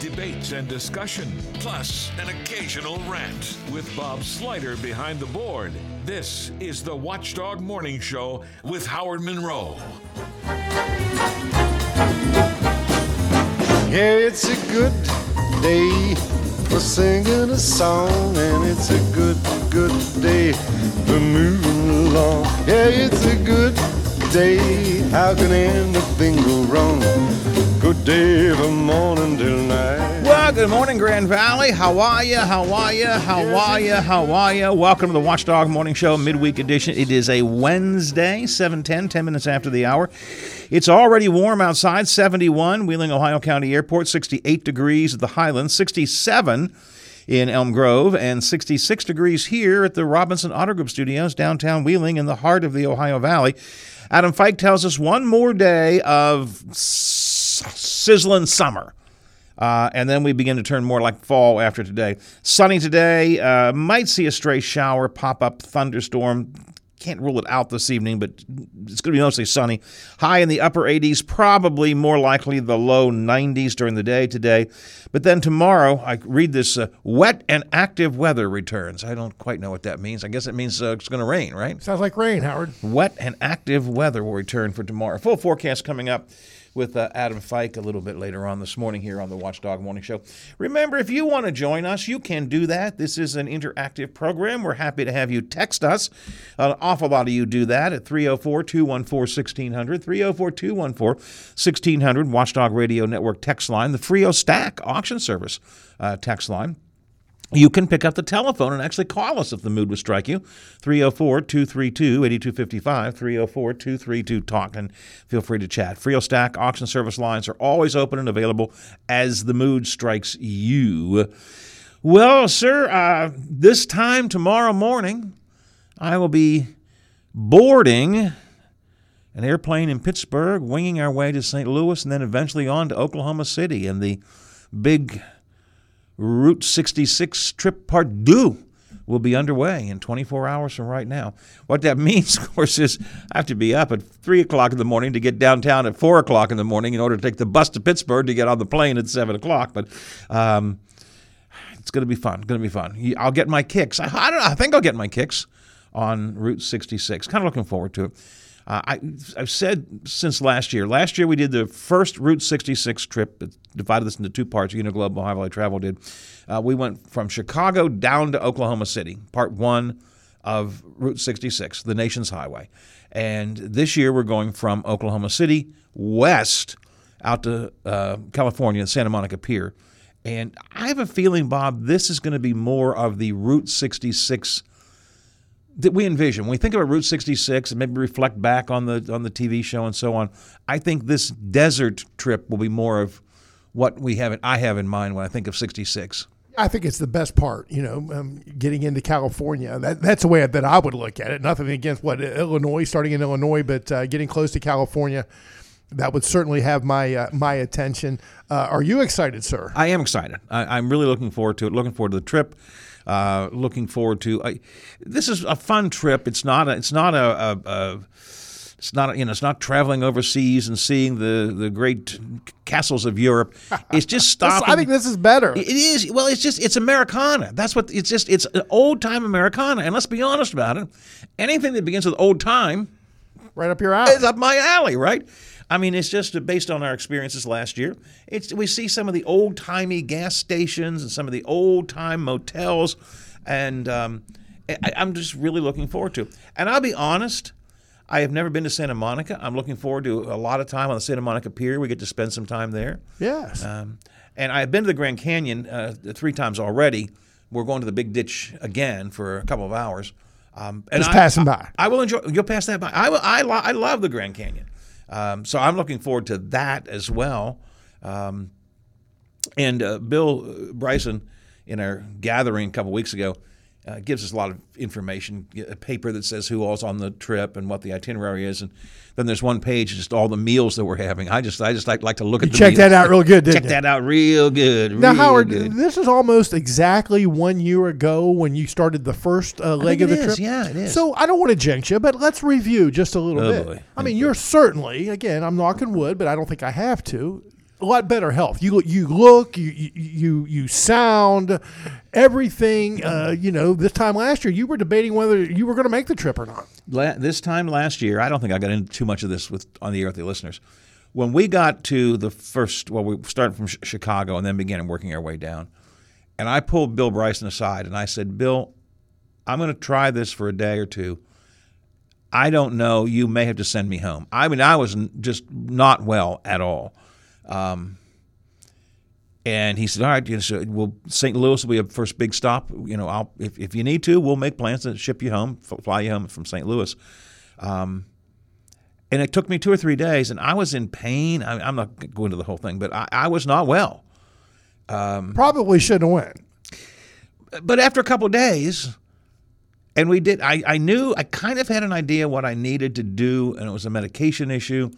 debates and discussion, plus an occasional rant. With Bob Slider behind the board, this is the Watchdog Morning Show with Howard Monroe. Yeah, it's a good day for singing a song, and it's a good, good day for moving along. Yeah, it's a good day. How can anything go wrong? Good day from morning till night. Well, good morning, Grand Valley. How are you? How are you? How are you? How are you? Welcome to the Watchdog Morning Show midweek edition. It is a Wednesday, 7:10, 10 minutes after the hour. It's already warm outside, 71, Wheeling, Ohio County Airport, 68 degrees at the Highlands, 67 in Elm Grove, and 66 degrees here at the Robinson Auto Group Studios, downtown Wheeling, in the heart of the Ohio Valley. Adam Fike tells us one more day of sizzling summer. Uh, and then we begin to turn more like fall after today. Sunny today. Uh, might see a stray shower, pop up thunderstorm. Can't rule it out this evening, but it's going to be mostly sunny. High in the upper 80s, probably more likely the low 90s during the day today. But then tomorrow, I read this uh, wet and active weather returns. I don't quite know what that means. I guess it means uh, it's going to rain, right? Sounds like rain, Howard. Wet and active weather will return for tomorrow. Full forecast coming up with uh, Adam Fike a little bit later on this morning here on the Watchdog Morning Show. Remember, if you want to join us, you can do that. This is an interactive program. We're happy to have you text us. An awful lot of you do that at 304 214 1600. 304 214 1600, Watchdog Radio Network text line, the Frio Stack auction service uh, text line. You can pick up the telephone and actually call us if the mood would strike you. 304 232 8255, 304 232 TALK, and feel free to chat. Frio Stack auction service lines are always open and available as the mood strikes you. Well, sir, uh, this time tomorrow morning, I will be boarding an airplane in Pittsburgh, winging our way to St. Louis, and then eventually on to Oklahoma City. And the big Route 66 trip part deux will be underway in 24 hours from right now. What that means, of course, is I have to be up at 3 o'clock in the morning to get downtown at 4 o'clock in the morning in order to take the bus to Pittsburgh to get on the plane at 7 o'clock. But um, it's going to be fun. It's Going to be fun. I'll get my kicks. I, I, don't know. I think I'll get my kicks on Route 66. Kind of looking forward to it. Uh, I, I've said since last year. Last year we did the first Route 66 trip. It divided this into two parts. Uniglobe Ohio Valley Travel did. Uh, we went from Chicago down to Oklahoma City. Part one of Route 66, the nation's highway. And this year we're going from Oklahoma City west out to uh, California, Santa Monica Pier. And I have a feeling, Bob, this is going to be more of the Route 66 that we envision. When we think about Route 66 and maybe reflect back on the on the TV show and so on, I think this desert trip will be more of what we have. I have in mind when I think of 66. I think it's the best part, you know, um, getting into California. That, that's the way that I would look at it. Nothing against what Illinois, starting in Illinois, but uh, getting close to California, that would certainly have my uh, my attention. Uh, are you excited, sir? I am excited. I, I'm really looking forward to it. Looking forward to the trip. Uh, looking forward to. Uh, this is a fun trip. It's not. A, it's not a, a, a. It's not. You know. It's not traveling overseas and seeing the the great castles of Europe. It's just stopping. I think this is better. It is. Well, it's just. It's Americana. That's what. It's just. It's an old time Americana. And let's be honest about it. Anything that begins with old time right up your alley. is up my alley. Right. I mean, it's just based on our experiences last year. It's we see some of the old timey gas stations and some of the old time motels, and um, I, I'm just really looking forward to. it. And I'll be honest, I have never been to Santa Monica. I'm looking forward to a lot of time on the Santa Monica Pier. We get to spend some time there. Yes. Um, and I've been to the Grand Canyon uh, three times already. We're going to the Big Ditch again for a couple of hours. Um, and Just I- passing by. I will enjoy. You'll pass that by. I will, I, lo- I love the Grand Canyon, um, so I'm looking forward to that as well. Um, and uh, Bill uh, Bryson, in our gathering a couple weeks ago, uh, gives us a lot of information, a paper that says who all's on the trip and what the itinerary is, and then there's one page just all the meals that we're having. I just I just like like to look at the checked that out real good, didn't Check you? that out real good. Now, real Howard, good. this is almost exactly one year ago when you started the first uh, leg of the is. trip. Yeah, it is. So I don't want to jinx you, but let's review just a little Oh, bit. boy. I mean, you're certainly, again, I'm knocking wood, but I don't think I have to. A lot better health. You you look, you you, you sound, everything. Uh, you know, this time last year, you were debating whether you were going to make the trip or not. La- this time last year, I don't think I got into too much of this with on the air with the listeners. When we got to the first, well, we started from sh- Chicago and then began working our way down. And I pulled Bill Bryson aside and I said, Bill, I'm going to try this for a day or two. I don't know. You may have to send me home. I mean, I was just not well at all. Um, and he said, "All right, you know, so well, St. Louis will be a first big stop. You know, I'll if, if you need to, we'll make plans to ship you home, fly you home from St. Louis." Um, and it took me two or three days, and I was in pain. I, I'm not going into the whole thing, but I, I was not well. Probably shouldn't have went. but after a couple of days, and we did, I, I knew, I kind of had an idea what I needed to do, and it was a medication issue.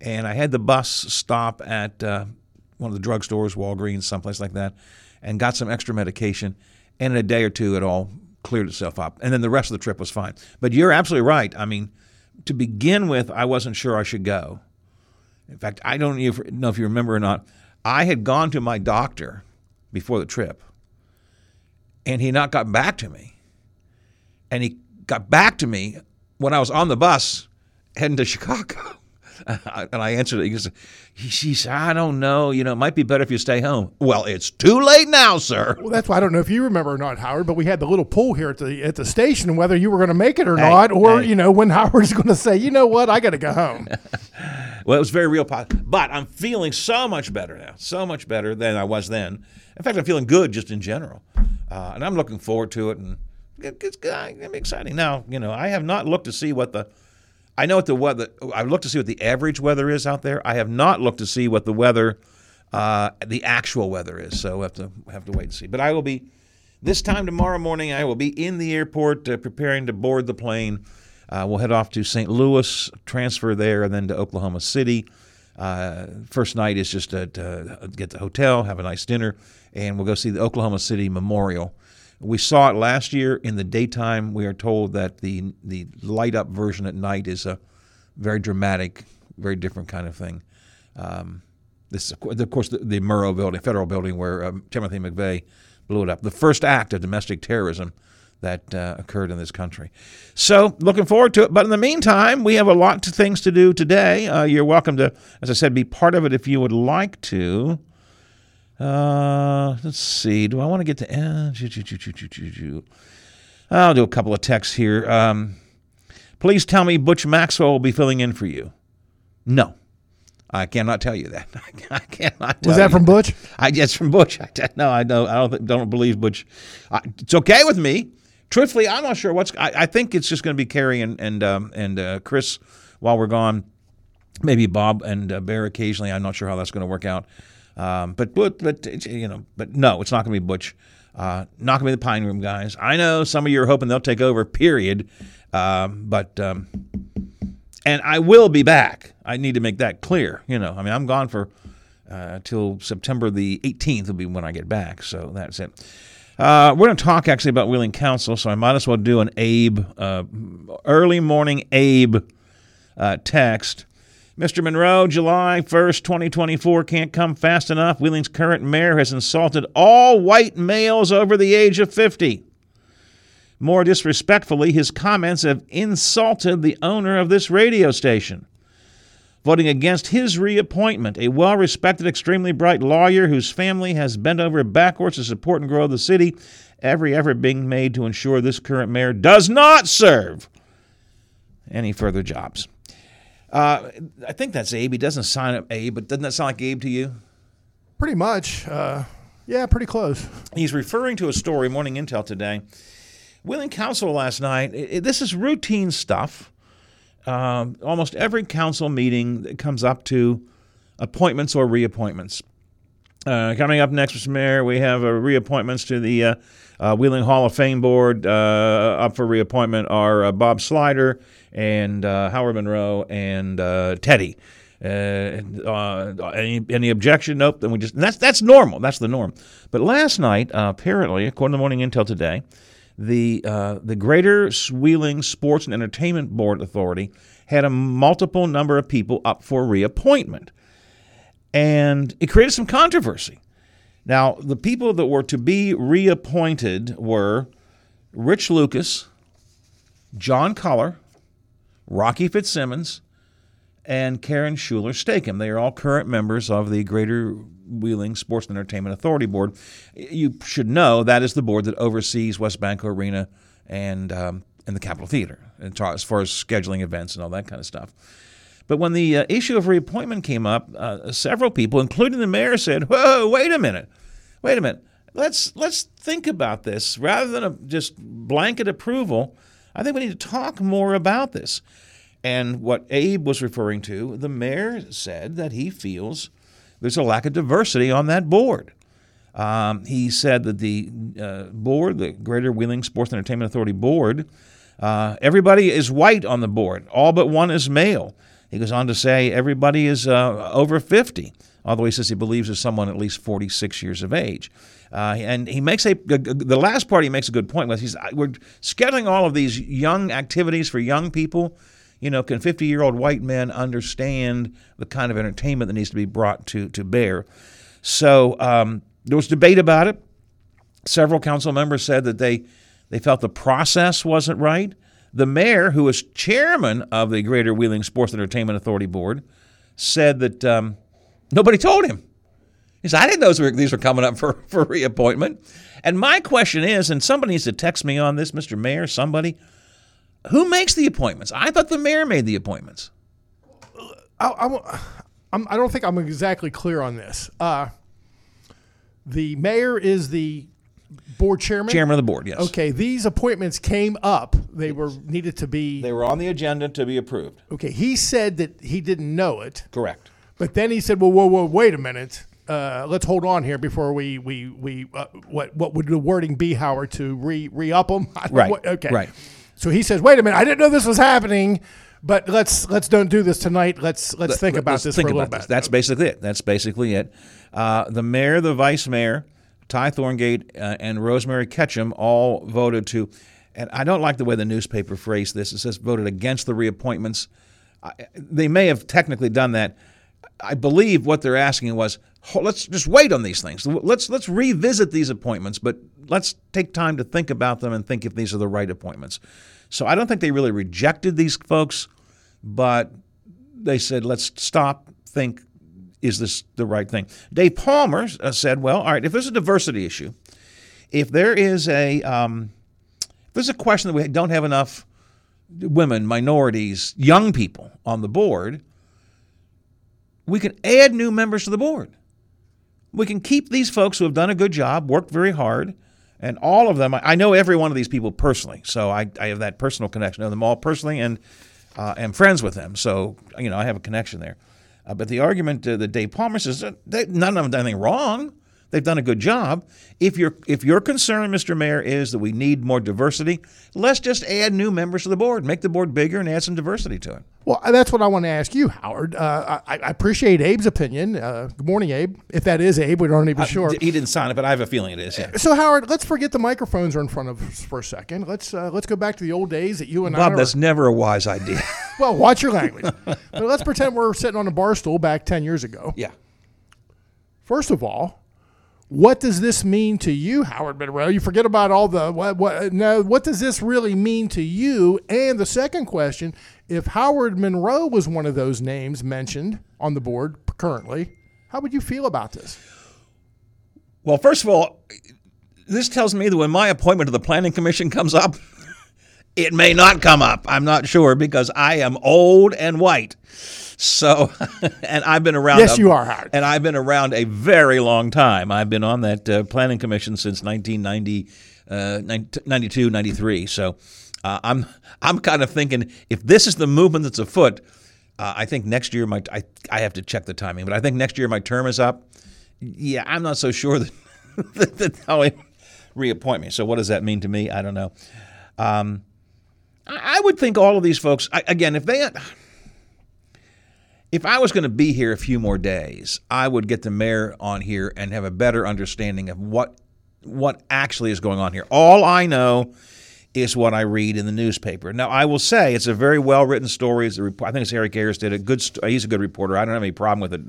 And I had the bus stop at uh, one of the drugstores, Walgreens, someplace like that, and got some extra medication. And in a day or two, it all cleared itself up. And then the rest of the trip was fine. But you're absolutely right. I mean, to begin with, I wasn't sure I should go. In fact, I don't know if you remember or not. I had gone to my doctor before the trip, and he not got back to me. And he got back to me when I was on the bus heading to Chicago. and I answered it. He she said, I don't know. You know, it might be better if you stay home. Well, it's too late now, sir. Well, that's why I don't know if you remember or not, Howard. But we had the little pool here at the at the station, whether you were going to make it or not, or hey. you know when Howard's going to say, you know what, I got to go home. Well, it was very real. But I'm feeling so much better now, so much better than I was then. In fact, I'm feeling good just in general. Uh, and I'm looking forward to it. And it- it's going to be exciting. Now, you know, I have not looked to see what the, I know what the weather, I've looked to see what the average weather is out there. I have not looked to see what the weather, uh, the actual weather is. So we'll have to, have to wait and see. But I will be, this time tomorrow morning, I will be in the airport uh, preparing to board the plane. Uh, we'll head off to St. Louis, transfer there, and then to Oklahoma City. Uh, first night is just to, to get the hotel, have a nice dinner, and we'll go see the Oklahoma City Memorial. We saw it last year in the daytime. We are told that the the light up version at night is a very dramatic, very different kind of thing. Um, this is, of course- of course, the, the Murrah building, federal building where um, Timothy McVeigh blew it up. The first act of domestic terrorism that uh, occurred in this country. So, looking forward to it. But in the meantime, we have a lot of things to do today. Uh, you're welcome to, as I said, be part of it if you would like to. Uh, let's see. Do I want to get to? Uh, choo- choo- choo. I'll do a couple of texts here. Um, please tell me Butch Maxwell will be filling in for you. No, I cannot tell you that. I cannot. Tell Was that from Butch? I guess from Butch. I no, I don't. I don't, think- don't believe Butch. I, it's okay with me. Truthfully, I'm not sure what's. I, I think it's just going to be Carrie and and um, and uh, Chris while we're gone. Maybe Bob and uh, Bear occasionally. I'm not sure how that's going to work out. Um, but but but you know, but no, it's not going to be Butch. Uh, not going to be the Pine Room guys. I know some of you are hoping they'll take over. Period. Um, but um, and I will be back. I need to make that clear. You know, I mean, I'm gone for uh, till September the 18th will be when I get back. So that's it. Uh, we're going to talk actually about Wheeling Council, so I might as well do an Abe uh, early morning Abe uh, text. Mr. Monroe, July 1st, 2024 can't come fast enough. Wheeling's current mayor has insulted all white males over the age of 50. More disrespectfully, his comments have insulted the owner of this radio station. Voting against his reappointment, a well respected, extremely bright lawyer whose family has bent over backwards to support and grow the city, every effort being made to ensure this current mayor does not serve any further jobs. Uh, I think that's Abe. He doesn't sign up Abe, but doesn't that sound like Abe to you? Pretty much. Uh, yeah, pretty close. He's referring to a story, Morning Intel today. Wheeling Council last night, i- i- this is routine stuff. Um, almost every council meeting that comes up to appointments or reappointments. Uh, coming up next, Mr. Mayor, we have uh, reappointments to the uh, uh, Wheeling Hall of Fame Board. Uh, up for reappointment are uh, Bob Slider and Howard Monroe and Teddy. Any any objection? Nope. Then we just that's that's normal. That's the norm. But last night, apparently, according to the Morning Intel today, the the Greater Wheeling Sports and Entertainment Board Authority had a multiple number of people up for reappointment. And it created some controversy. Now, the people that were to be reappointed were Rich Lucas, John Culler, Rocky Fitzsimmons, and Karen Schuler Stakem. They are all current members of the Greater Wheeling Sports and Entertainment Authority Board. You should know that is the board that oversees WesBanco Arena and um, and the Capitol Theater as far as scheduling events and all that kind of stuff. But when the uh, issue of reappointment came up, uh, several people, including the mayor, said, "Whoa, wait a minute, wait a minute. Let's let's think about this rather than a, just blanket approval. I think we need to talk more about this." And what Abe was referring to, the mayor said that he feels there's a lack of diversity on that board. Um, he said that the uh, board, the Greater Wheeling Sports Entertainment Authority board, uh, everybody is white on the board, all but one is male. He goes on to say everybody is uh, over 50, although he says he believes there's someone at least 46 years of age. Uh, and he makes a the last part he makes a good point with he's we're scheduling all of these young activities for young people you know, can 50 year old white men understand the kind of entertainment that needs to be brought to, to bear? So um, there was debate about it. Several council members said that they, they felt the process wasn't right. The mayor, who was chairman of the Greater Wheeling Sports Entertainment Authority Board, said that um, nobody told him. He said, I didn't know these were, coming up for, for reappointment. And my question is, and somebody needs to text me on this, Mr. Mayor, somebody, who makes the appointments? I thought the mayor made the appointments. I, I, I'm, I don't think I'm exactly clear on this. Uh, the mayor is the board chairman. Chairman of the board, yes. Okay, these appointments came up. They were needed to be. They were on the agenda to be approved. Okay, he said that he didn't know it. Correct. But then he said, "Well, whoa, whoa, wait a minute. Uh, let's hold on here before we we we uh, what what would the wording be, Howard, to re re up them? Right. okay. Right. So he says, "Wait a minute, I didn't know this was happening." But let's let's don't do this tonight. Let's let's think about Let's this think for a little about this. bit. That's basically it. That's basically it. Uh, the mayor, the vice mayor, Ty Thorngate, uh, and Rosemary Ketchum all voted to. And I don't like the way the newspaper phrased this. It says voted against the reappointments. I, they may have technically done that. I believe what they're asking was, let's just wait on these things. Let's let's revisit these appointments, but let's take time to think about them and think if these are the right appointments. So I don't think they really rejected these folks, but they said, let's stop, think, is this the right thing? Dave Palmer uh, said, well, all right, if there's a diversity issue, if there is a um, if there's a question that we don't have enough women, minorities, young people on the board, we can add new members to the board. We can keep these folks who have done a good job, worked very hard, and all of them. I know every one of these people personally, so I, I have that personal connection. I know them all personally, and uh, am friends with them. So you know I have a connection there. Uh, but the argument uh, that Dave Palmer says that they, none of them done anything wrong. They've done a good job. If your if your concern, Mr. Mayor, is that we need more diversity, let's just add new members to the board, make the board bigger, and add some diversity to it. Well, that's what I want to ask you, Howard. Uh, I, I appreciate Abe's opinion. Uh, good morning, Abe. If that is Abe, we aren't even sure. He didn't sign it, but I have a feeling it is. Yeah. So, Howard, let's forget the microphones are in front of us for a second. Let's uh, let's go back to the old days that you and I. Bob, that's never a wise idea. well, watch your language. but let's pretend we're sitting on a bar stool back ten years ago. yeah. First of all, what does this mean to you, Howard Monroe? You forget about all the what, what no, what does this really mean to you? And the second question, if Howard Monroe was one of those names mentioned on the board currently, how would you feel about this? Well, first of all, this tells me that when my appointment to the Planning Commission comes up, it may not come up. I'm not sure because I am old and white. So, and I've been around. Yes, a- you are, Howard. And I've been around a very long time. I've been on that uh, Planning Commission since 1990, uh, 92, 93. So, uh, I'm I'm kind of thinking if this is the movement that's afoot, uh, I think next year my I, I have to check the timing, but I think next year my term is up. Yeah, I'm not so sure that that, that they'll reappoint me. So what does that mean to me? I don't know. Um, I, I would think all of these folks I, again, if they if I was going to be here a few more days, I would get the mayor on here and have a better understanding of what what actually is going on here. All I know is what I read in the newspaper. Now, I will say it's a very well written story. It's think it's Eric Ayres did a good. He's a good reporter. I don't have any problem with it.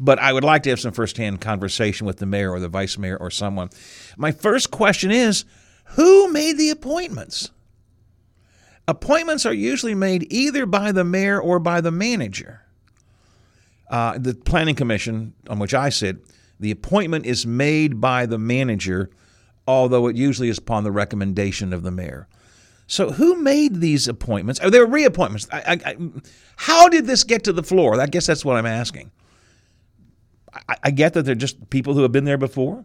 but I would like to have some firsthand conversation with the mayor or the vice mayor or someone. My first question is who made the appointments? Appointments are usually made either by the mayor or by the manager. Uh, the planning commission on which I sit, the appointment is made by the manager, although it usually is upon the recommendation of the mayor. So, who made these appointments? Are there reappointments? I, I, I, how did this get to the floor? I guess that's what I'm asking. I, get that they're just people who have been there before,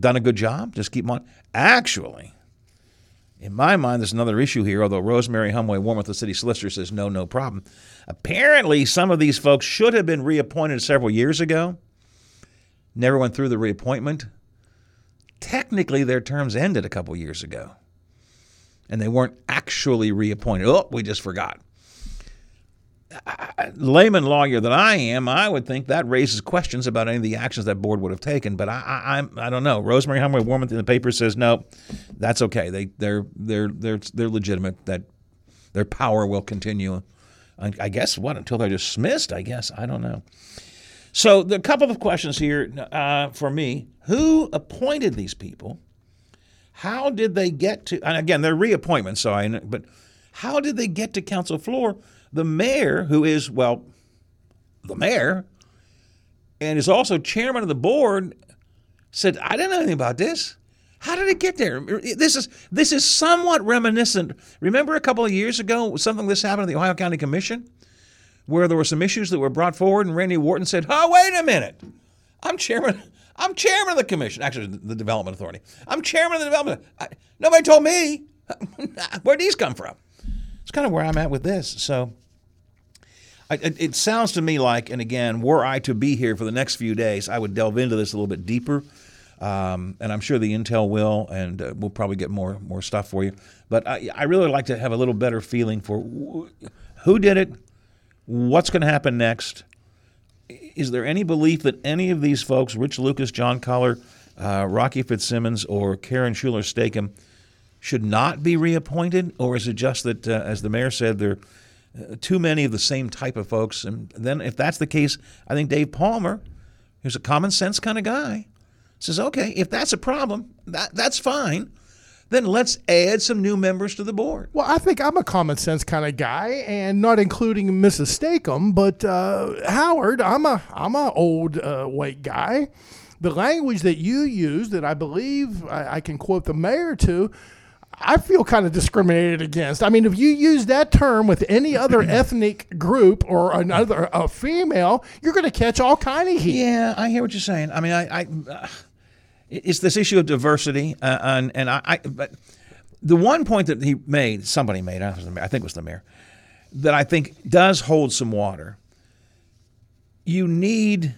done a good job, just keep on. Actually, in my mind, there's another issue here, although Rosemary Humway Warmuth, the city solicitor, says no, no problem. Apparently, some of these folks should have been reappointed several years ago, never went through the reappointment. Technically, their terms ended a couple years ago and they weren't actually reappointed. Oh, we just forgot. layman lawyer that I am, I would think that raises questions about any of the actions that board would have taken. But I, I, I don't know. Rosemary Humway Warmuth in the paper says no, that's okay. They, they're, they're, they're, they're legitimate. That their power will continue. I, guess what until they're dismissed. I guess I don't know. So the couple of questions here uh, for me: Who appointed these people? How did they get to? And again, they're reappointments, so I. But how did they get to council floor? The mayor, who is well, the mayor, and is also chairman of the board, said, "I didn't know anything about this." How did it get there? This is this is somewhat reminiscent. Remember a couple of years ago, something this happened at the Ohio County Commission, where there were some issues that were brought forward, and Randy Wharton said, "Oh, wait a minute, I'm chairman. I'm chairman of the commission, actually, the Development Authority. I'm chairman of the Development. I, nobody told me. Where'd these come from? It's kind of where I'm at with this. So it sounds to me like, and again, were I to be here for the next few days, I would delve into this a little bit deeper. Um, and I'm sure the intel will, and uh, we'll probably get more more stuff for you. But I, I really like to have a little better feeling for who did it, what's going to happen next, is there any belief that any of these folks, Rich Lucas, John Collar, uh, Rocky Fitzsimmons, or Karen Schuler Stakem, should not be reappointed? Or is it just that, uh, as the mayor said, there are uh, too many of the same type of folks? And then, if that's the case, I think Dave Palmer, who's a common sense kind of guy, says, okay, if that's a problem, that, that's fine then let's add some new members to the board. Well, I think I'm a common sense kind of guy, and not including Mrs. Stakem, but uh, Howard, I'm a I'm a old uh, white guy. The language that you use, that I believe I, I can quote the mayor to, I feel kind of discriminated against. I mean, if you use that term with any other ethnic group or another a female, you're going to catch all kind of heat. Yeah, I hear what you're saying. I mean, I, I uh, it's this issue of diversity, uh, and and I, I, but the one point that he made, somebody made, I think it was the mayor, that I think does hold some water. You need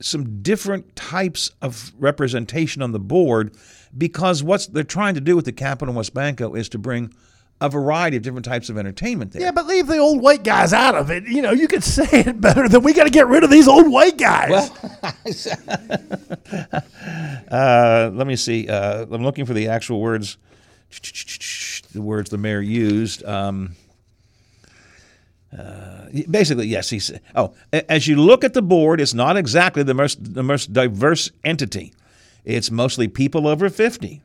some different types of representation on the board because what they're trying to do with the Capitol WesBanco is to bring a variety of different types of entertainment there. Yeah, but leave the old white guys out of it. You know, you could say it better than we got to get rid of these old white guys. Well, uh, let me see. Uh, I'm looking for the actual words. The words the mayor used. Um, uh, basically, yes, he said. Oh, as you look at the board, it's not exactly the most the most diverse entity. It's mostly people over 50.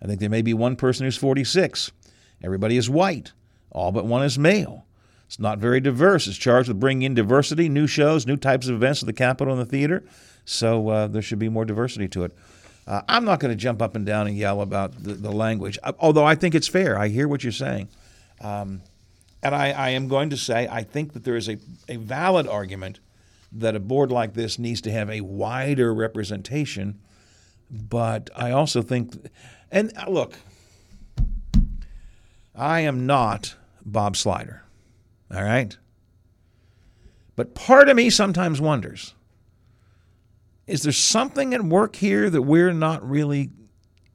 I think there may be one person who's 46. Everybody is white. All but one is male. It's not very diverse. It's charged with bringing in diversity, new shows, new types of events to the Capitol and the theater. So uh, there should be more diversity to it. Uh, I'm not going to jump up and down and yell about the, the, language, uh, although I think it's fair. I hear what you're saying. Um, and I, I, am going to say I think that there is a, a valid argument that a board like this needs to have a wider representation. But I also think, and uh, look, I am not Bob Slider. All right? But part of me sometimes wonders is there something at work here that we're not really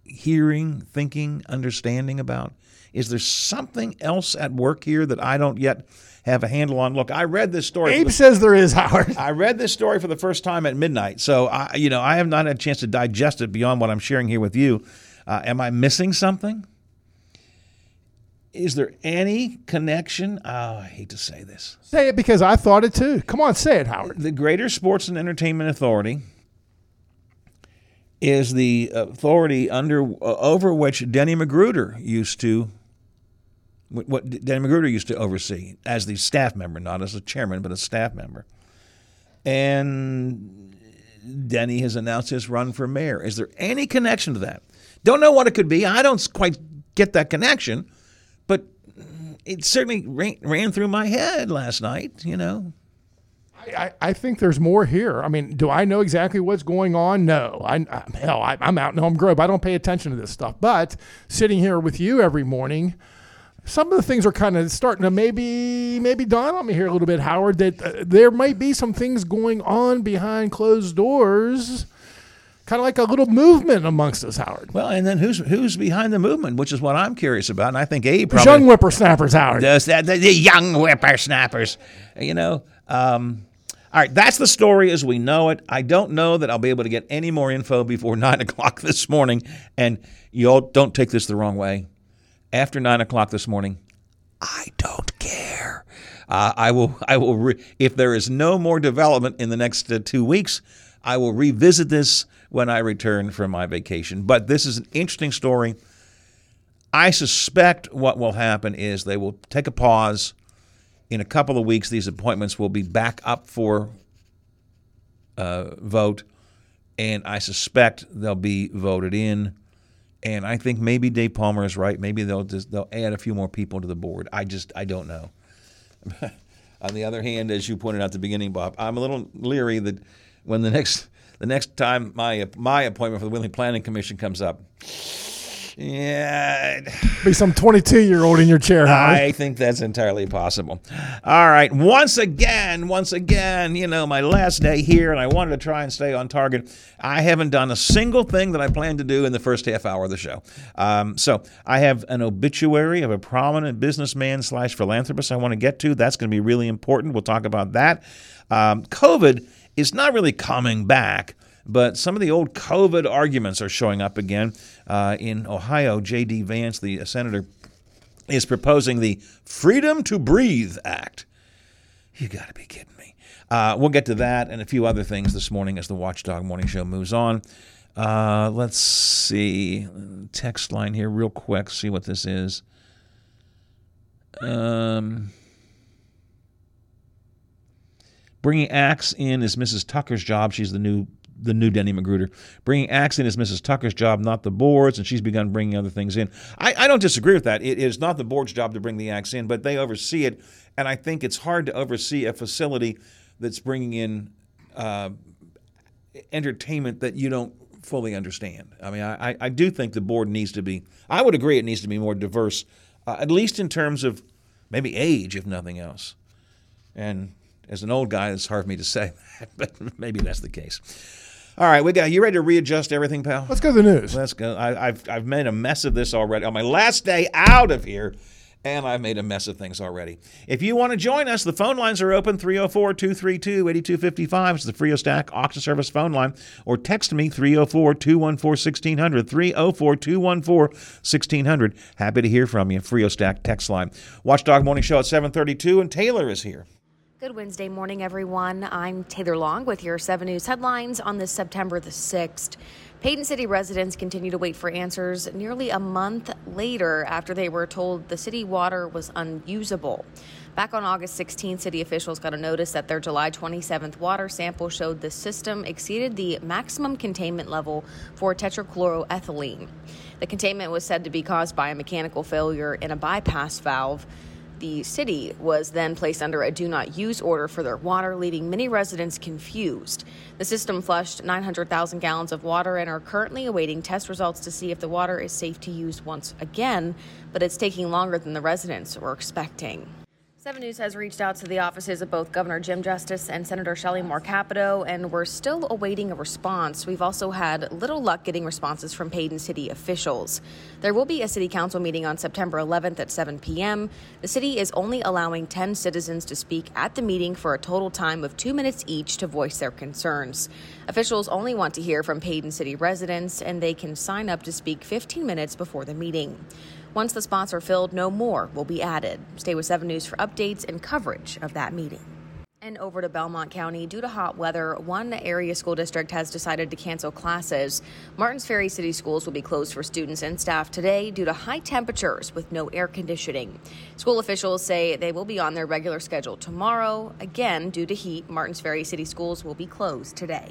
hearing, thinking, understanding about? Is there something else at work here that I don't yet have a handle on? Look, I read this story. Abe the, says there is, Howard. I read this story for the first time at midnight, so I, you know, I have not had a chance to digest it beyond what I'm sharing here with you. Uh, am I missing something? is there any connection? Oh, I hate to say this. Say it because I thought it too. Come on, say it, Howard. The Greater Sports and Entertainment Authority is the authority under uh, over which Denny Magruder used to what Denny Magruder used to oversee as the staff member, not as a chairman, but a staff member. And Denny has announced his run for mayor. Is there any connection to that? Don't know what it could be. I don't quite get that connection, but it certainly ran, ran through my head last night. You know, I, I think there's more here. I mean, do I know exactly what's going on? No. I, I hell, I, I'm out in Elm Grove. I don't pay attention to this stuff. But sitting here with you every morning, some of the things are kind of starting to maybe maybe dawn on me here a little bit, Howard. That uh, there might be some things going on behind closed doors. Kind of like a little movement amongst us, Howard. Well, and then who's who's behind the movement, which is what I'm curious about, and I think Abe probably young whippersnappers, Howard. does that. The, the young whippersnappers, you know. Um, all right, that's the story as we know it. I don't know that I'll be able to get any more info before nine o'clock this morning, and y'all don't take this the wrong way. After nine o'clock this morning, I don't care. Uh, I will. I will. Re- if there is no more development in the next uh, two weeks, I will revisit this when I return from my vacation. But this is an interesting story. I suspect what will happen is they will take a pause. In a couple of weeks, these appointments will be back up for uh, vote, and I suspect they'll be voted in. And I think maybe Dave Palmer is right. Maybe they'll just they'll add a few more people to the board. I just I don't know. On the other hand, as you pointed out at the beginning, Bob, I'm a little leery that when the next the next time my my appointment for the Wheeling Planning Commission comes up, yeah, Be some 22 year old in your chair, Howard. I think that's entirely possible. All right. Once again, once again, you know, my last day here, and I wanted to try and stay on target. I haven't done a single thing that I planned to do in the first half hour of the show. Um, so I have an obituary of a prominent businessman slash philanthropist I want to get to. That's going to be really important. We'll talk about that. Um, COVID is not really coming back. But some of the old COVID arguments are showing up again. Uh, in Ohio, J.D. Vance, the senator, is proposing the Freedom to Breathe Act. You got to be kidding me. Uh, we'll get to that and a few other things this morning as the Watchdog Morning Show moves on. Uh, let's see. Text line here, real quick, see what this is. Um, bringing acts in is Mrs. Tucker's job. She's the new the new Denny Magruder. Bringing acts in is Mrs. Tucker's job, not the board's, and she's begun bringing other things in. I, I don't disagree with that. It is not the board's job to bring the acts in, but they oversee it, and I think it's hard to oversee a facility that's bringing in uh, entertainment that you don't fully understand. I mean, I, I do think the board needs to be, I would agree it needs to be more diverse, uh, at least in terms of maybe age, if nothing else. And as an old guy, it's hard for me to say that, but maybe that's the case. All right, we got you ready to readjust everything, pal? Let's go to the news. Let's go. I, I've I've made a mess of this already on my last day out of here, and I've made a mess of things already. If you want to join us, the phone lines are open 304 232 8255. It's the Frio Stack Auction Service phone line, or text me 304 214 1600. 304 214 1600. Happy to hear from you. Frio Stack text line. Watchdog Morning Show at 732, and Taylor is here. Good Wednesday morning, everyone. I'm Taylor Long with your 7 News headlines on this September the 6th. Paden City residents continue to wait for answers nearly a month later after they were told the city water was unusable. Back on August 16th, city officials got a notice that their July 27th water sample showed the system exceeded the maximum containment level for tetrachloroethylene. The containment was said to be caused by a mechanical failure in a bypass valve. The city was then placed under a do not use order for their water, leaving many residents confused. The system flushed 900,000 gallons of water and are currently awaiting test results to see if the water is safe to use once again, but it's taking longer than the residents were expecting. 7 News has reached out to the offices of both Governor Jim Justice and Senator Shelley Moore Capito, and we're still awaiting a response. We've also had little luck getting responses from Paden City officials. There will be a City Council meeting on September 11th at 7 p.m. The city is only allowing 10 citizens to speak at the meeting for a total time of two minutes each to voice their concerns. Officials only want to hear from Paden City residents, and they can sign up to speak 15 minutes before the meeting. Once the spots are filled, no more will be added. Stay with 7 News for updates and coverage of that meeting. And over to Belmont County, due to hot weather, one area school district has decided to cancel classes. Martins Ferry City Schools will be closed for students and staff today due to high temperatures with no air conditioning. School officials say they will be on their regular schedule tomorrow. Again, due to heat, Martins Ferry City Schools will be closed today.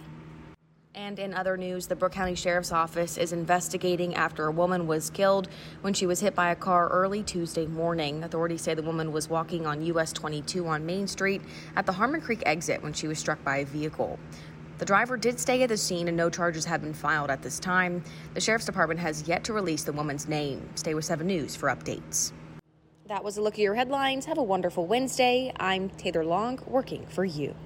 And in other news, the Brooke County Sheriff's Office is investigating after a woman was killed when she was hit by a car early Tuesday morning. Authorities say the woman was walking on US 22 on Main Street at the Harmon Creek exit when she was struck by a vehicle. The driver did stay at the scene and no charges have been filed at this time. The Sheriff's Department has yet to release the woman's name. Stay with 7 News for updates. That was a look at your headlines. Have a wonderful Wednesday. I'm Taylor Long, working for you.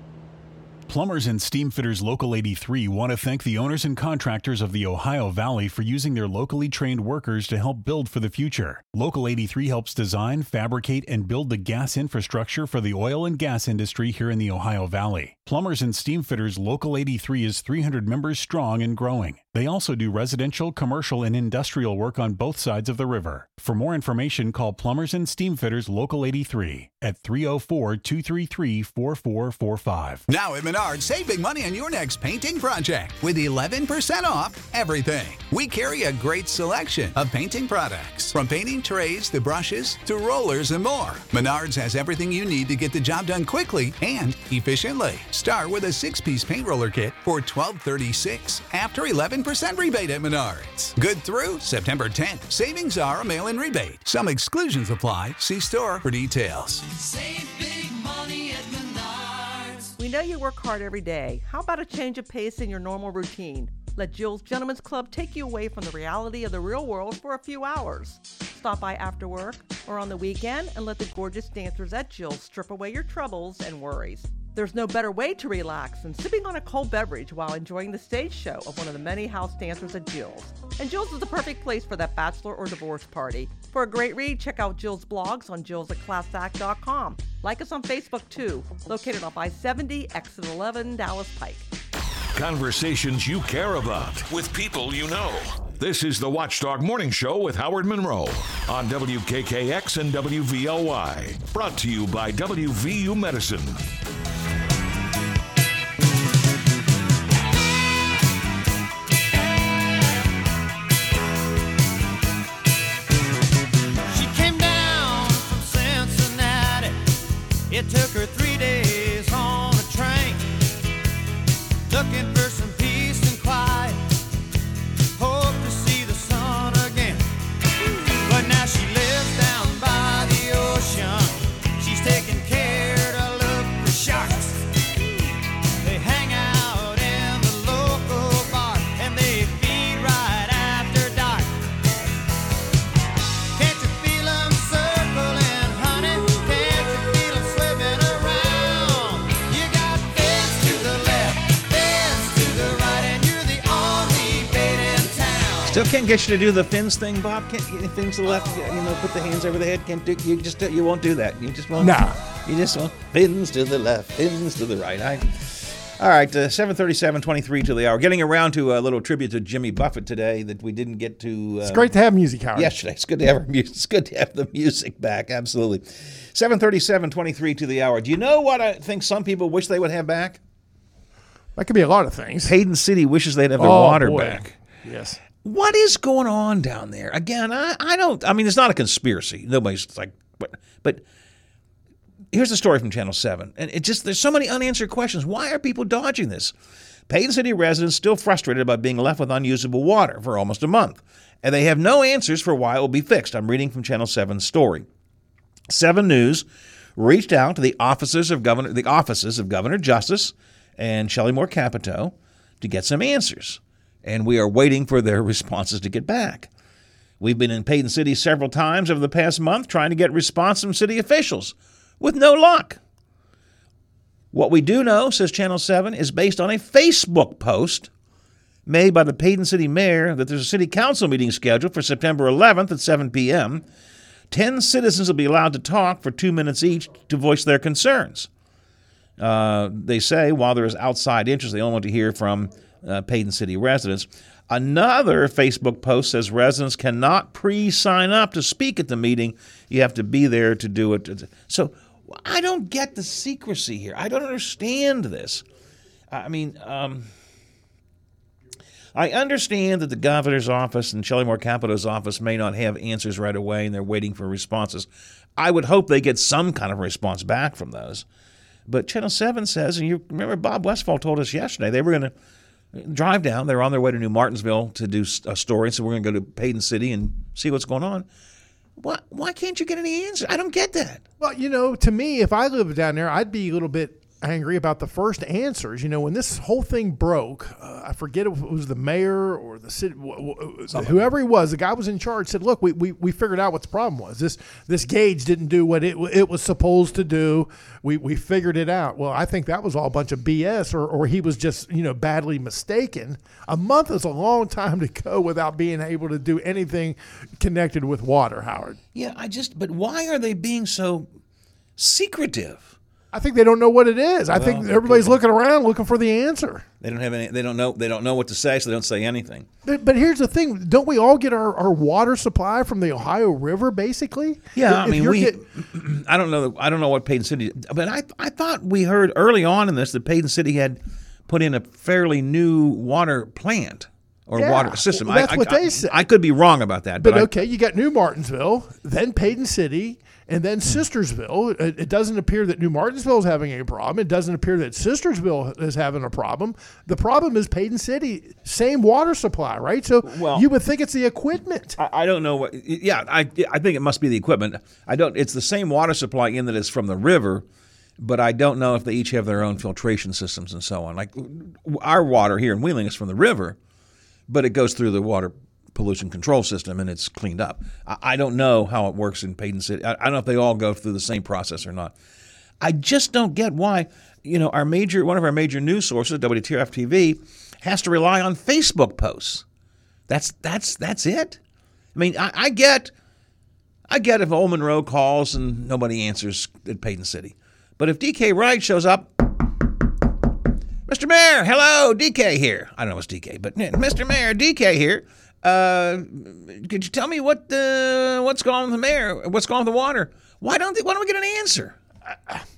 Plumbers and Steamfitters Local 83 want to thank the owners and contractors of the Ohio Valley for using their locally trained workers to help build for the future. Local 83 helps design, fabricate, and build the gas infrastructure for the oil and gas industry here in the Ohio Valley. Plumbers and Steamfitters Local 83 is 300 members strong and growing. They also do residential, commercial, and industrial work on both sides of the river. For more information, call Plumbers and Steamfitters Local 83 at 304 233 4445. Now at Menards, save big money on your next painting project with 11% off everything. We carry a great selection of painting products, from painting trays to brushes to rollers and more. Menards has everything you need to get the job done quickly and efficiently. Start with a six piece paint roller kit for $12.36 after 11% rebate at Menards. Good through September 10th. Savings are a mail in rebate. Some exclusions apply. See store for details. Save big money at. Know you work hard every day. How about a change of pace in your normal routine? Let Jill's Gentlemen's Club take you away from the reality of the real world for a few hours. Stop by after work or on the weekend and let the gorgeous dancers at Jill's strip away your troubles and worries. There's no better way to relax than sipping on a cold beverage while enjoying the stage show of one of the many house dancers at Jill's. And Jill's is the perfect place for that bachelor or divorce party. For a great read, check out Jill's blogs on jillsatclassact.com. Like us on Facebook too, located off I-70, exit 11, Dallas Pike. Conversations you care about with people you know. This is the Watchdog Morning Show with Howard Monroe on WKKX and WVLY. Brought to you by WVU Medicine. Can't get you to do the fins thing, Bob. Can't get things to the left. You know, put the hands over the head. Can't do. You just you won't do that. You just won't. Nah. You just won't. Fins to the left. Fins to the right. I. All right, uh, 737, 23 to the hour. Getting around to a little tribute to Jimmy Buffett today that we didn't get to. Uh, It's great to have music, Howard. yesterday. It's good to have music. It's good to have the music back. Absolutely. 737, 23 to the hour. Do you know what I think some people wish they would have back? That could be a lot of things. Paden City wishes they'd have their Oh, water boy. back. Yes. What is going on down there? Again, I, I don't. I mean, it's not a conspiracy. Nobody's like, but, but here's the story from Channel Seven, and it just there's so many unanswered questions. Why are people dodging this? Paden City residents still frustrated by being left with unusable water for almost a month, and they have no answers for why it will be fixed. I'm reading from Channel 7's story. Seven News reached out to the offices of Governor, the offices of Governor Justice and Shelley Moore Capito to get some answers, and we are waiting for their responses to get back. We've been in Paden City several times over the past month trying to get response from city officials, with no luck. What we do know, says Channel 7, is based on a Facebook post made by the Paden City Mayor that there's a city council meeting scheduled for September 11th at 7 p.m. Ten citizens will be allowed to talk for two minutes each to voice their concerns. Uh, they say while there is outside interest, they only want to hear from uh, Paden City residents. Another Facebook post says residents cannot pre sign up to speak at the meeting. You have to be there to do it. So I don't get the secrecy here. I don't understand this. I mean, um, I understand that the governor's office and Shelley Moore Capito's office may not have answers right away and they're waiting for responses. I would hope they get some kind of response back from those. But Channel 7 says, and you remember Bob Westfall told us yesterday, they were going to drive down. They're on their way to New Martinsville to do a story, so we're going to go to Paden City and see what's going on. Why, why can't you get any answers? I don't get that. Well, you know, to me, if I lived down there, I'd be a little bit angry about the first answers. You know, when this whole thing broke, uh, I forget if it was the mayor or the city, whoever he was, the guy was in charge said, "Look, we, we, we figured out what the problem was. This this gauge didn't do what it it was supposed to do. We we figured it out." Well, I think that was all a bunch of BS, or or he was just you know badly mistaken. A month is a long time to go without being able to do anything connected with water, Howard. Yeah, I just. But why are they being so secretive? I think they don't know what it is. I think everybody's looking around looking for the answer. They don't have any. They don't know. They don't know what to say, so they don't say anything. But, but here's the thing: don't we all get our, our water supply from the Ohio River, basically? Yeah, If- I mean, we. get- I don't know. I don't know what Paden City. But I. I thought we heard early on in this that Paden City had put in a fairly new water plant or Yeah, water system. well, that's I, what I, they said. I could be wrong about that, but, but okay, you got New Martinsville, then Paden City, and then Sistersville. It, it doesn't appear that New Martinsville is having a problem. It doesn't appear that Sistersville is having a problem. The problem is Paden City, same water supply, right? So Well- you would think it's the equipment. I, I don't know what. Yeah, I I think it must be the equipment. I don't. It's the same water supply in that it's from the river, but I don't know if they each have their own filtration systems and so on. Like our water here in Wheeling is from the river, but it goes through the water pollution control system and it's cleaned up. I, I don't know how it works in Paden City. I, I don't know if they all go through the same process or not. I just don't get why. You know, our major one of our major news sources, WTRF TV, has to rely on Facebook posts. That's that's that's it. I mean, I, I get, I get if Old Monroe calls and nobody answers at Paden City, but if DK Wright shows up, Mr. Mayor, hello, DK here. I don't know what's DK, but Mr. Mayor, DK here. Uh, could you tell me what uh, what's going on with the mayor? What's going on with the water? Why don't they, why don't we get an answer?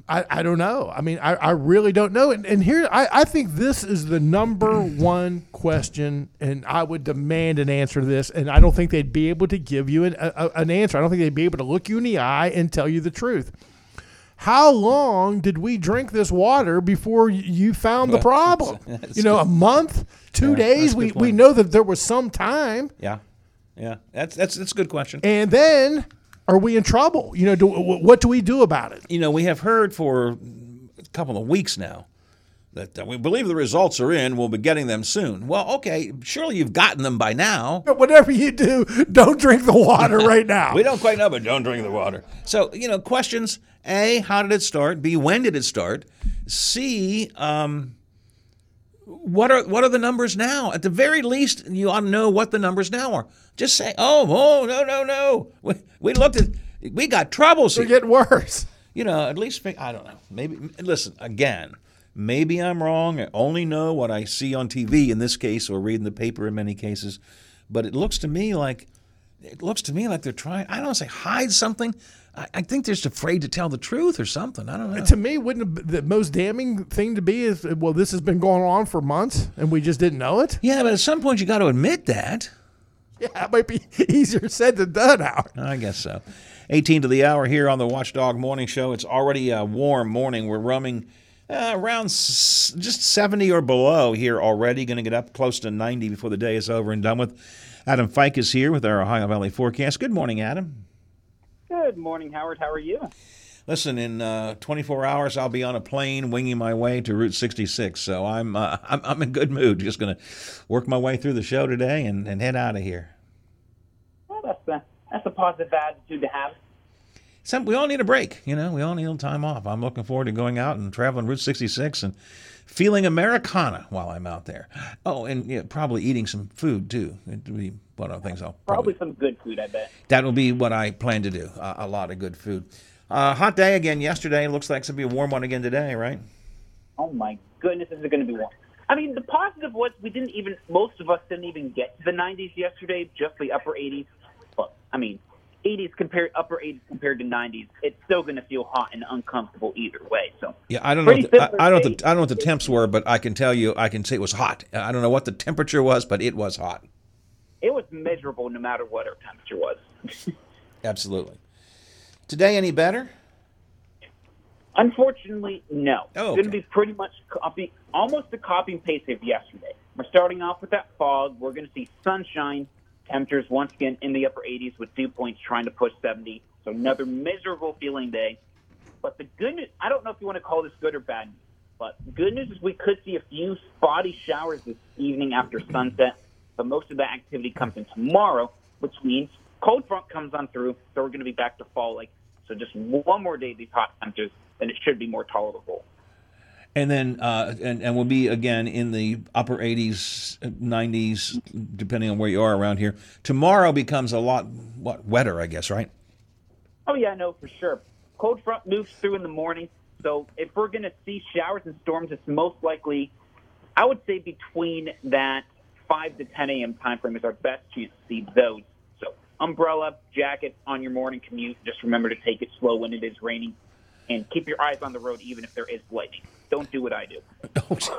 I, I don't know. I mean, I, I really don't know. And, and here, I, I think this is the number one question, and I would demand an answer to this. And I don't think they'd be able to give you an, a, an answer. I don't think they'd be able to look you in the eye and tell you the truth. How long did we drink this water before you found the problem? You know, a month, two Yeah, days. We, we know that there was some time. Yeah, yeah, that's that's that's a good question. And then are we in trouble? You know, do, what do we do about it? you know, we have heard for a couple of weeks now that we believe the results are in. We'll be getting them soon. Well, okay, surely you've gotten them by now. But Whatever you do, don't drink the water right now. We don't quite know, but don't drink the water. So, you know, questions A, how did it start? B, when did it start? C, um, what are what are the numbers now? At the very least, you ought to know what the numbers now are. Just say, oh, oh, no, no, no. We, we looked at, we got troubles They're getting worse. you know, at least I don't know. Maybe listen again. Maybe I'm wrong. I only know what I see on TV in this case, or read in the paper in many cases. But it looks to me like it looks to me like they're trying. I don't want to say hide something. I, I think they're just afraid to tell the truth or something. I don't know. To me, wouldn't the most damning thing to be is well, this has been going on for months and we just didn't know it. Yeah, but at some point you got to admit that. Yeah, it might be easier said than done, Howard. I guess so. 18 to the hour here on the Watchdog Morning Show. It's already a warm morning. We're roaming uh, around s- just 70 or below here already. Going to get up close to 90 before the day is over and done with. Adam Fike is here with our Ohio Valley forecast. Good morning, Adam. Good morning, Howard. How are you? Listen, in uh, 24 hours, I'll be on a plane winging my way to Route 66. So I'm uh, I'm, I'm in good mood. Just going to work my way through the show today and, and head out of here. Well, that's a that's a positive attitude to have. Some, we all need a break, you know. We all need a little time off. I'm looking forward to going out and traveling Route 66 and feeling Americana while I'm out there. Oh, and yeah, probably eating some food too. It would be one of the things I'll Probably some good food, I bet. That will be what I plan to do. Uh, a lot of good food. Uh, hot day again yesterday. Looks like it's gonna be a warm one again today, right? Oh my goodness, is it going to be warm? I mean, the positive was we didn't even, most of us didn't even get to the 90s yesterday, just the upper 80s. But, I mean, 80s compared, upper 80s compared to 90s, it's still going to feel hot and uncomfortable either way. So, Yeah, I don't know. What the, I, I don't. Know what the, I don't know what the temps were, but I can tell you, I can say it was hot. I don't know what the temperature was, but it was hot. it was miserable no matter what our temperature was. Absolutely. Today, any better? Unfortunately, no. Oh, It's going to be pretty much copy, almost a copy and paste of yesterday. We're starting off with that fog. We're going to see sunshine. Temperatures once again in the upper 80s with dew points trying to push 70. So another miserable feeling day. But the good news, I don't know if you want to call this good or bad news, but good news is we could see a few spotty showers this evening after sunset. But most of that activity comes in tomorrow, which means cold front comes on through. So we're going to be back to fall like so just one more day of these hot temperatures, and it should be more tolerable. And then, uh, and and we'll be again in the upper 80s, 90s, depending on where you are around here. Tomorrow becomes a lot what wetter, I guess, right? Oh yeah, no, for sure. Cold front moves through in the morning, so if we're going to see showers and storms, it's most likely, I would say, between that 5 to 10 a.m. time frame is our best chance to see those. So umbrella, jacket on your morning commute. Just remember to take it slow when it is raining, and keep your eyes on the road even if there is lightning. Don't do what I do.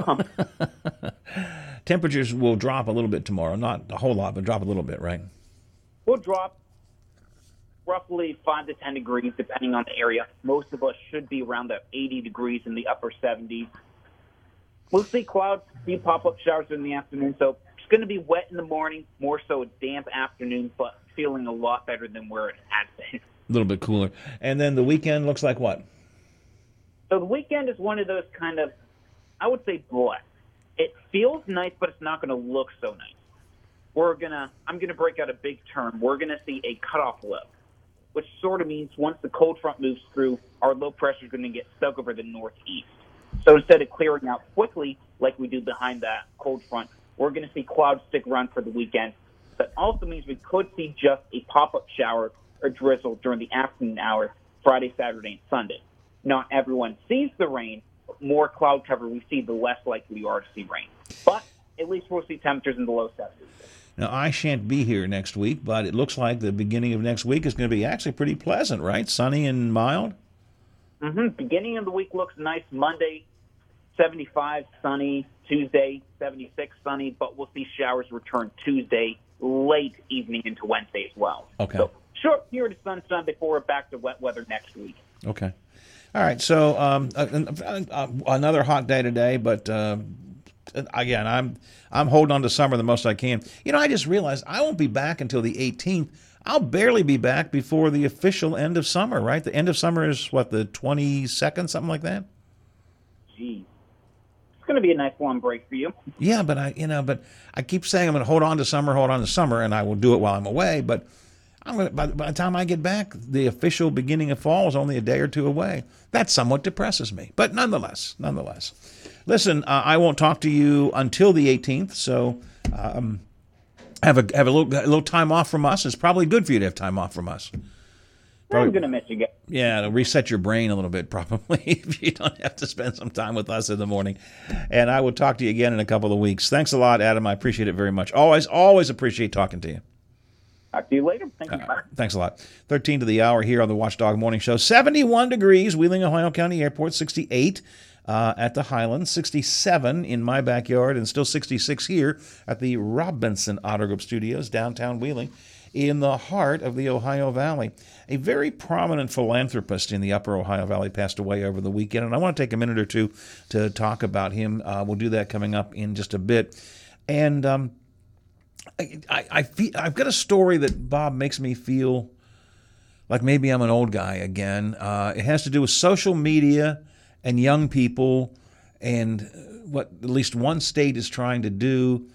Um, temperatures will drop a little bit tomorrow, not a whole lot, but drop a little bit, right? We'll drop roughly 5 to 10 degrees depending on the area. Most of us should be around the 80 degrees in the upper 70s. We'll see clouds, see pop-up showers in the afternoon. So it's going to be wet in the morning, more so a damp afternoon, but feeling a lot better than where it has been. A little bit cooler. And then the weekend looks like what? So the weekend is one of those kind of, I would say, blessed. It feels nice, but it's not going to look so nice. We're gonna, I'm gonna break out a big term. We're gonna see a cutoff low, which sort of means once the cold front moves through, our low pressure is going to get stuck over the northeast. So instead of clearing out quickly like we do behind that cold front, we're going to see clouds stick around for the weekend. That also means we could see just a pop-up shower or drizzle during the afternoon hours, Friday, Saturday, and Sunday. Not everyone sees the rain. but More cloud cover we see, the less likely you are to see rain. But at least we'll see temperatures in the low 70s. Now, I shan't be here next week, but it looks like the beginning of next week is going to be actually pretty pleasant, right? Sunny and mild. hmm Beginning of the week looks nice. Monday, 75 sunny. Tuesday, 76 sunny. But we'll see showers return Tuesday, late evening into Wednesday as well. Okay. So short period of sunshine before we're back to wet weather next week. Okay. All right. So um, uh, uh, another hot day today, but uh, again, I'm I'm holding on to summer the most I can. You know, I just realized I won't be back until the 18th. I'll barely be back before the official end of summer. Right? The end of summer is what the 22nd, something like that. Geez. It's going to be a nice long break for you. Yeah, but I, you know, but I keep saying I'm going to hold on to summer, hold on to summer, and I will do it while I'm away. But I'm going to, by, by the time I get back, the official beginning of fall is only a day or two away. That somewhat depresses me, but nonetheless, nonetheless. Listen, uh, I won't talk to you until the 18th, so um, have a have a little a little time off from us. It's probably good for you to have time off from us. I'm going to miss you guys. Yeah, it'll reset your brain a little bit probably if you don't have to spend some time with us in the morning. And I will talk to you again in a couple of weeks. Thanks a lot, Adam. I appreciate it very much. Always, always appreciate talking to you. Talk to you later. Thank you. Thanks a lot. 13 to the hour here on the Watchdog Morning Show. 71 degrees, Wheeling, Ohio County Airport, 68 uh, at the Highlands, 67 in my backyard, and still 66 here at the Robinson Auto Group Studios, downtown Wheeling, in the heart of the Ohio Valley. A very prominent philanthropist in the upper Ohio Valley passed away over the weekend, and I want to take a minute or two to talk about him. Uh, we'll do that coming up in just a bit. And, um, I, I feel I've got a story that Bob makes me feel like maybe I'm an old guy again. Uh, it has to do with social media and young people and what at least one state is trying to do.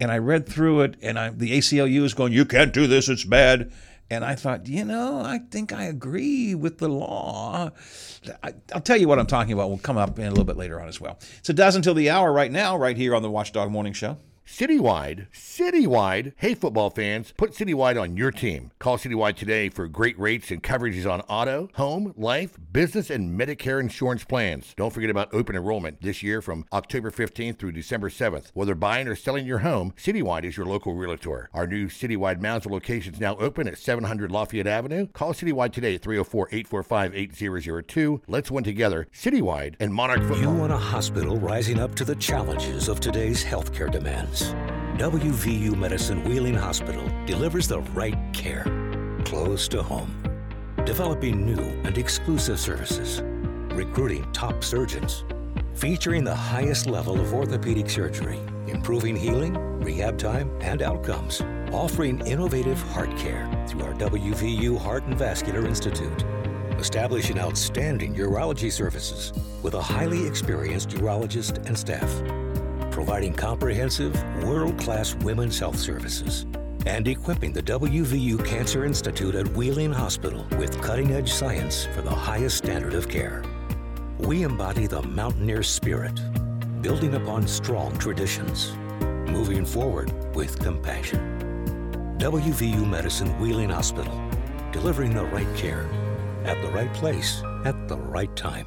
And I read through it, and I, the ACLU is going, "You can't do this; it's bad." And I thought, you know, I think I agree with the law. I, I'll tell you what I'm talking about. We'll come up in a little bit later on as well. It's a dozen till the hour right now, right here on the Watchdog Morning Show. Citywide, Citywide. Hey, football fans, put Citywide on your team. Call Citywide today for great rates and coverages on auto, home, life, business, and Medicare insurance plans. Don't forget about open enrollment this year from October 15th through December 7th. Whether buying or selling your home, Citywide is your local realtor. Our new Citywide Moundsville location is now open at 700 Lafayette Avenue. Call Citywide today at 304 845 8002. Let's win together. Citywide and Monarch Football. You want a hospital rising up to the challenges of today's healthcare demands. WVU Medicine Wheeling Hospital delivers the right care close to home. Developing new and exclusive services, recruiting top surgeons, featuring the highest level of orthopedic surgery, improving healing, rehab time, and outcomes, offering innovative heart care through our WVU Heart and Vascular Institute, establishing outstanding urology services with a highly experienced urologist and staff providing comprehensive, world class women's health services, and equipping the WVU Cancer Institute at Wheeling Hospital with cutting edge science for the highest standard of care. We embody the mountaineer spirit, building upon strong traditions, moving forward with compassion. WVU Medicine Wheeling Hospital, delivering the right care at the right place at the right time.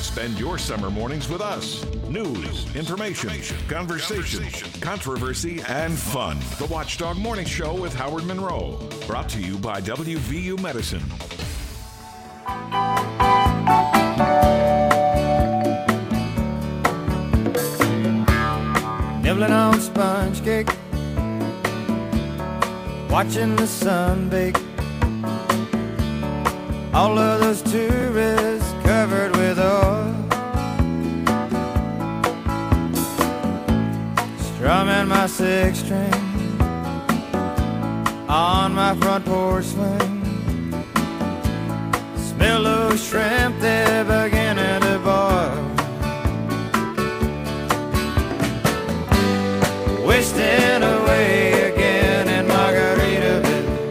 Spend your summer mornings with us. News, information, conversation, controversy, and fun. The Watchdog Morning Show with Howard Monroe. Brought to you by WVU Medicine. Nibbling on sponge cake, watching the sun bake. All of those tourists my six string on my front porch swing. Smell those shrimp, they're beginning to boil. Wasting away.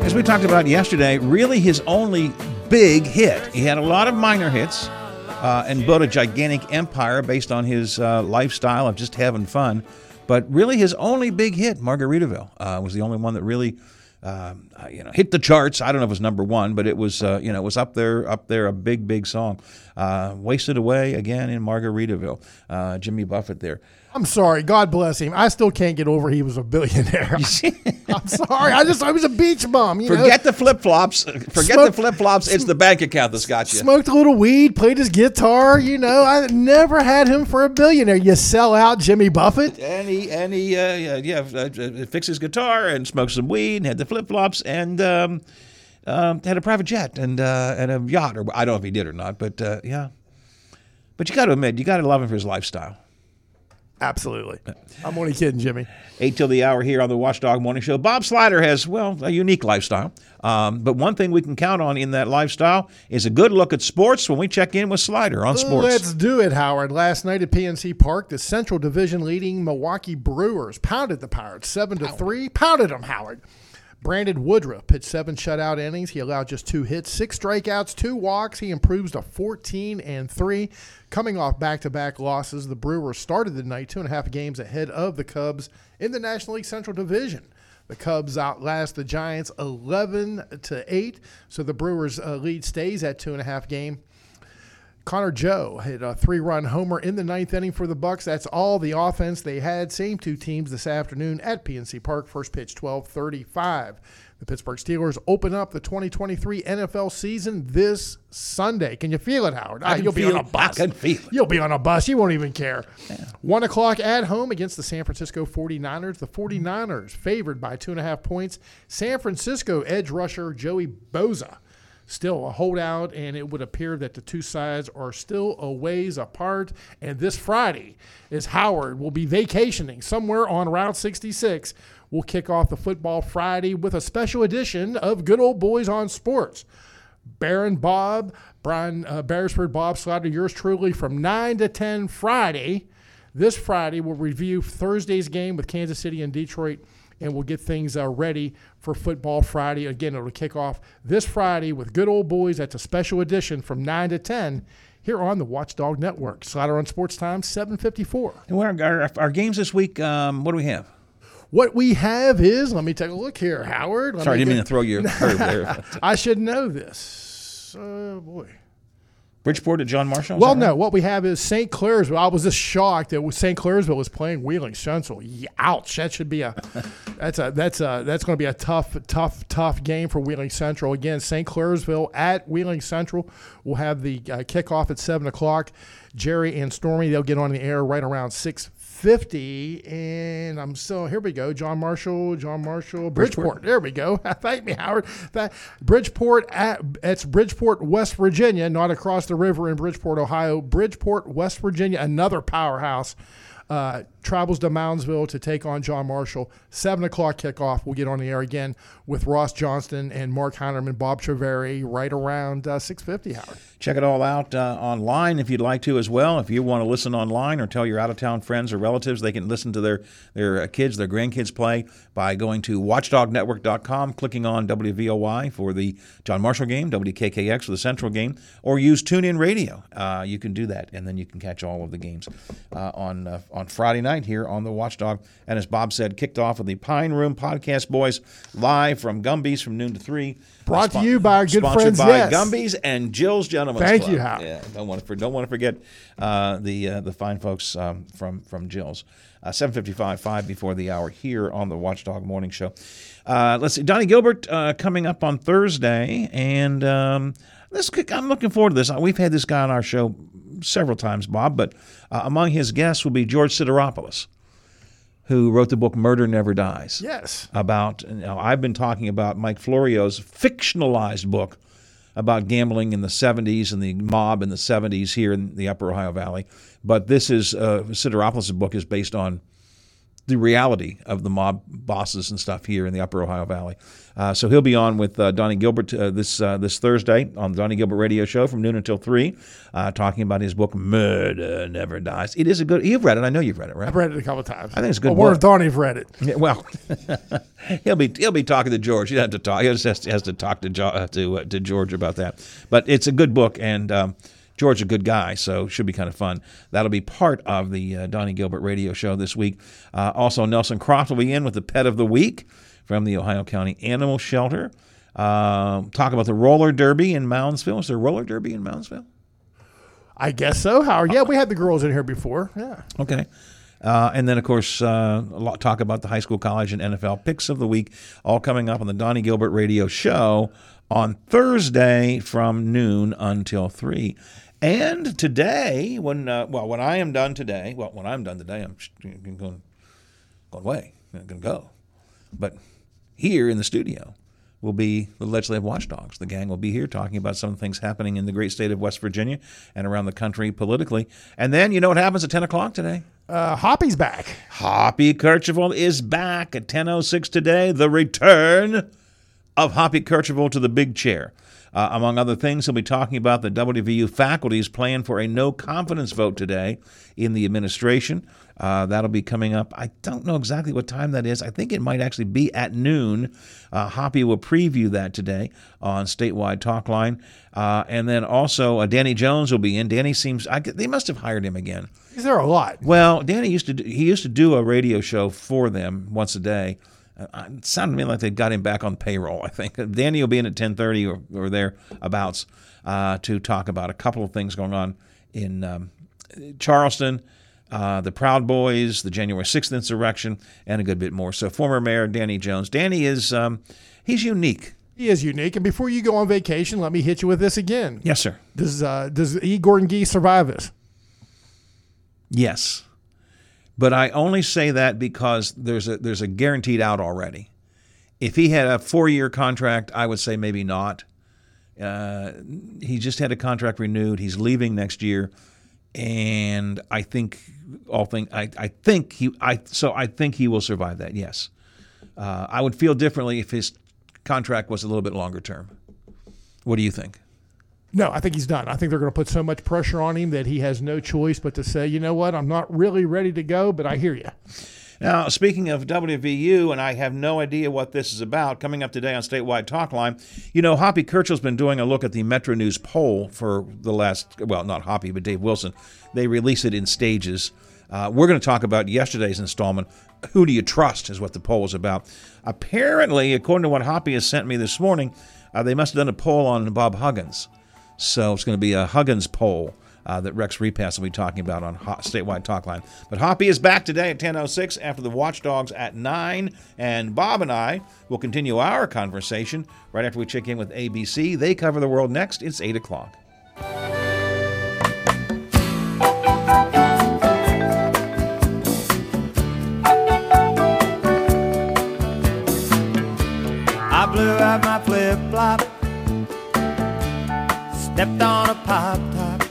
As we talked about yesterday, really his only big hit. He had a lot of minor hits uh, and built a gigantic empire based on his uh, lifestyle of just having fun. But really, his only big hit, Margaritaville, uh, was the only one that really, um, uh, you know, hit the charts. I don't know if it was number one, but it was, uh, you know, it was up there, up there, a big, big song. Uh, Wasted away again in Margaritaville. Uh, Jimmy Buffett there. I'm sorry. God bless him. I still can't get over he was a billionaire. I'm sorry. I just I was a beach bum. You Forget know? the flip flops. Forget the flip flops. It's the bank account that's got you. Smoked a little weed, played his guitar. You know, I never had him for a billionaire. You sell out Jimmy Buffett. And he and he uh, yeah, yeah uh, uh, fixed his guitar and smoked some weed and had the flip flops and um, um, had a private jet and uh, and a yacht or I don't know if he did or not, but uh, yeah. But you got to admit, you got to love him for his lifestyle. Absolutely. I'm only kidding, Jimmy. Eight till the hour here on the Watchdog Morning Show. Bob Slider has, well, a unique lifestyle. Um, but one thing we can count on in that lifestyle is a good look at sports when we check in with Slider on sports. Let's do it, Howard. Last night at PNC Park, the Central Division leading Milwaukee Brewers pounded the Pirates seven to three. Pounded them, Howard. Brandon Woodruff pitched seven shutout innings. He allowed just two hits, six strikeouts, two walks. He improves to 14 and three. Coming off back-to-back losses, the Brewers started the night two and a half games ahead of the Cubs in the National League Central Division. The Cubs outlast the Giants 11 to eight, so the Brewers' uh, lead stays at two and a half game. Connor Joe hit a three-run homer in the ninth inning for the Bucks. That's all the offense they had. Same two teams this afternoon at PNC Park. First pitch 12:35. The Pittsburgh Steelers open up the 2023 NFL season this Sunday. Can you feel it, Howard? Can you'll be on a bus. I can feel it. You'll be on a bus. You won't even care. One o'clock at home against the San Francisco 49ers. The 49ers favored by two and a half points. San Francisco edge rusher Joey Bosa still a holdout, and it would appear that the two sides are still a ways apart. And this Friday is Howard will be vacationing somewhere on Route 66. We'll kick off the football Friday with a special edition of Good Old Boys on Sports. Baron Bob, Brian uh, Beresford, Bob Slaughter, yours truly from 9 to 10 Friday. This Friday, we'll review Thursday's game with Kansas City and Detroit, and we'll get things uh, ready for Football Friday. Again, it'll kick off this Friday with Good Old Boys. That's a special edition from 9 to 10 here on the Watchdog Network. Slaughter on Sports Time, 754. And are our, our games this week? Um, what do we have? What we have is, let me take a look here, Howard. Sorry, I didn't mean to throw you a curve there. I should know this. Oh, boy. Bridgeport at John Marshall? Well, that right? no. What we have is St. Clairsville. I was just shocked that St. Clairsville was playing Wheeling Central. Ouch! That should be a that's a that's a that's going to be a tough, tough, tough game for Wheeling Central. Again, St. Clairsville at Wheeling Central. We'll have the uh, kickoff at seven o'clock. Jerry and Stormy they'll get on the air right around six fifty, and I'm still here. We go, John Marshall, John Marshall, Bridgeport. Bridgeport. There we go. Thank me, Howard. That Bridgeport at it's Bridgeport, West Virginia, not across the river in Bridgeport, Ohio. Bridgeport, West Virginia, another powerhouse. Uh, travels to Moundsville to take on John Marshall. Seven o'clock kickoff. We'll get on the air again with Ross Johnston and Mark Heinerman, Bob Treveri, right around uh, six fifty. Howard. Check it all out uh, online if you'd like to as well. If you want to listen online or tell your out of town friends or relatives, they can listen to their their uh, kids, their grandkids play by going to watchdognetwork.com, clicking on WVOY for the John Marshall game, WKKX for the Central game, or use TuneIn Radio. Uh, you can do that, and then you can catch all of the games uh, on uh, on Friday night here on the Watchdog. And as Bob said, kicked off with the Pine Room Podcast Boys live from Gumby's from noon to three. Brought to you by our good sponsored friends, by yes. Gumby's and Jill's Gentlemen's Thank Club. you, Hal. Yeah, don't want to don't want to forget uh, the uh, the fine folks um, from from Jill's. Uh, 7:55, five before the hour here on the Watchdog Morning Show. Uh, let's see, Donnie Gilbert uh, coming up on Thursday, and um, this I'm looking forward to this. Uh, We've had this guy on our show several times, Bob, but uh, among his guests will be George Sideropoulos, who wrote the book Murder Never Dies Yes. about you know, I've been talking about Mike Florio's fictionalized book about gambling in the 70s and the mob in the 70s here in the Upper Ohio Valley. But this is uh, Sideropoulos' book is based on the reality of the mob bosses and stuff here in the Upper Ohio Valley. Uh, so he'll be on with uh, Donnie Gilbert uh, this uh, this Thursday on the Donnie Gilbert Radio Show from noon until three, uh, talking about his book Murder Never Dies. It is a good. You've read it. I know you've read it, right? I've read it a couple of times. I think it's a good Well, book. Donnie's read it. Yeah, well, he'll be he'll be talking to George. He doesn't have to talk. He just has to, has to talk to jo- uh, to uh, to George about that. But it's a good book, and um, George a good guy, so should be kind of fun. That'll be part of the uh, Donnie Gilbert Radio Show this week. Uh, also, Nelson Croft will be in with the Pet of the Week from the Ohio County Animal Shelter. Um talk about the roller derby in Moundsville. Is there a roller derby in Moundsville? I guess so, Howard. Yeah, we had the girls in here before. Yeah. Okay. Uh, and then, of course, uh, a lot talk about the high school, college, and NFL picks of the week, all coming up on the Donnie Gilbert Radio Show on Thursday from noon until three. And today, when uh, well, when I am done today, well, when I'm done today, I'm going going away. I'm going to go. But here in the studio will be the legislative watchdogs. The gang will be here talking about some things happening in the great state of West Virginia and around the country politically. And then you know what happens at 10 o'clock today? Uh, Hoppy's back. Hoppy Kercheval is back at 10.06 today. The return of Hoppy Kercheval to the big chair. Uh, among other things, he'll be talking about the WVU faculty's plan for a no confidence vote today in the administration. Uh, that'll be coming up. I don't know exactly what time that is. I think it might actually be at noon. Uh, Hoppy will preview that today on statewide talk line. Uh, and then also uh, Danny Jones will be in. Danny seems I, they must have hired him again. He's there a lot. Well, Danny used to do, he used to do a radio show for them once a day. Uh, it sounded to me like they got him back on payroll. I think Danny will be in at ten thirty or or thereabouts uh, to talk about a couple of things going on in um, Charleston, uh, the Proud Boys, the January sixth insurrection, and a good bit more. So, former Mayor Danny Jones. Danny is um, he's unique. He is unique. And before you go on vacation, let me hit you with this again. Yes, sir. Does uh, does E. Gordon Gee survive this? Yes. But I only say that because there's a there's a guaranteed out already. If he had a four year contract, I would say maybe not. Uh, he just had a contract renewed. He's leaving next year, and I think all thing I, I think he I so I think he will survive that. Yes, uh, I would feel differently if his contract was a little bit longer term. What do you think? No, I think he's done. I think they're going to put so much pressure on him that he has no choice but to say, you know what, I'm not really ready to go, but I hear you. Now, speaking of WVU, and I have no idea what this is about, coming up today on Statewide Talk Line, you know, Hoppy Kercheval's been doing a look at the Metro News poll for the last, well, not Hoppy, but Dave Wilson. They release it in stages. Uh, we're going to talk about yesterday's installment. Who do you trust is what the poll is about. Apparently, according to what Hoppy has sent me this morning, uh, they must have done a poll on Bob Huggins. So it's going to be a Huggins poll uh, that Rex Repass will be talking about on Hot Statewide Talkline. But Hoppy is back today at 10.06 after the Watchdogs at 9. And Bob and I will continue our conversation right after we check in with ABC. They cover the world next. It's 8 o'clock. I blew out my flip flop, stepped on a pop top.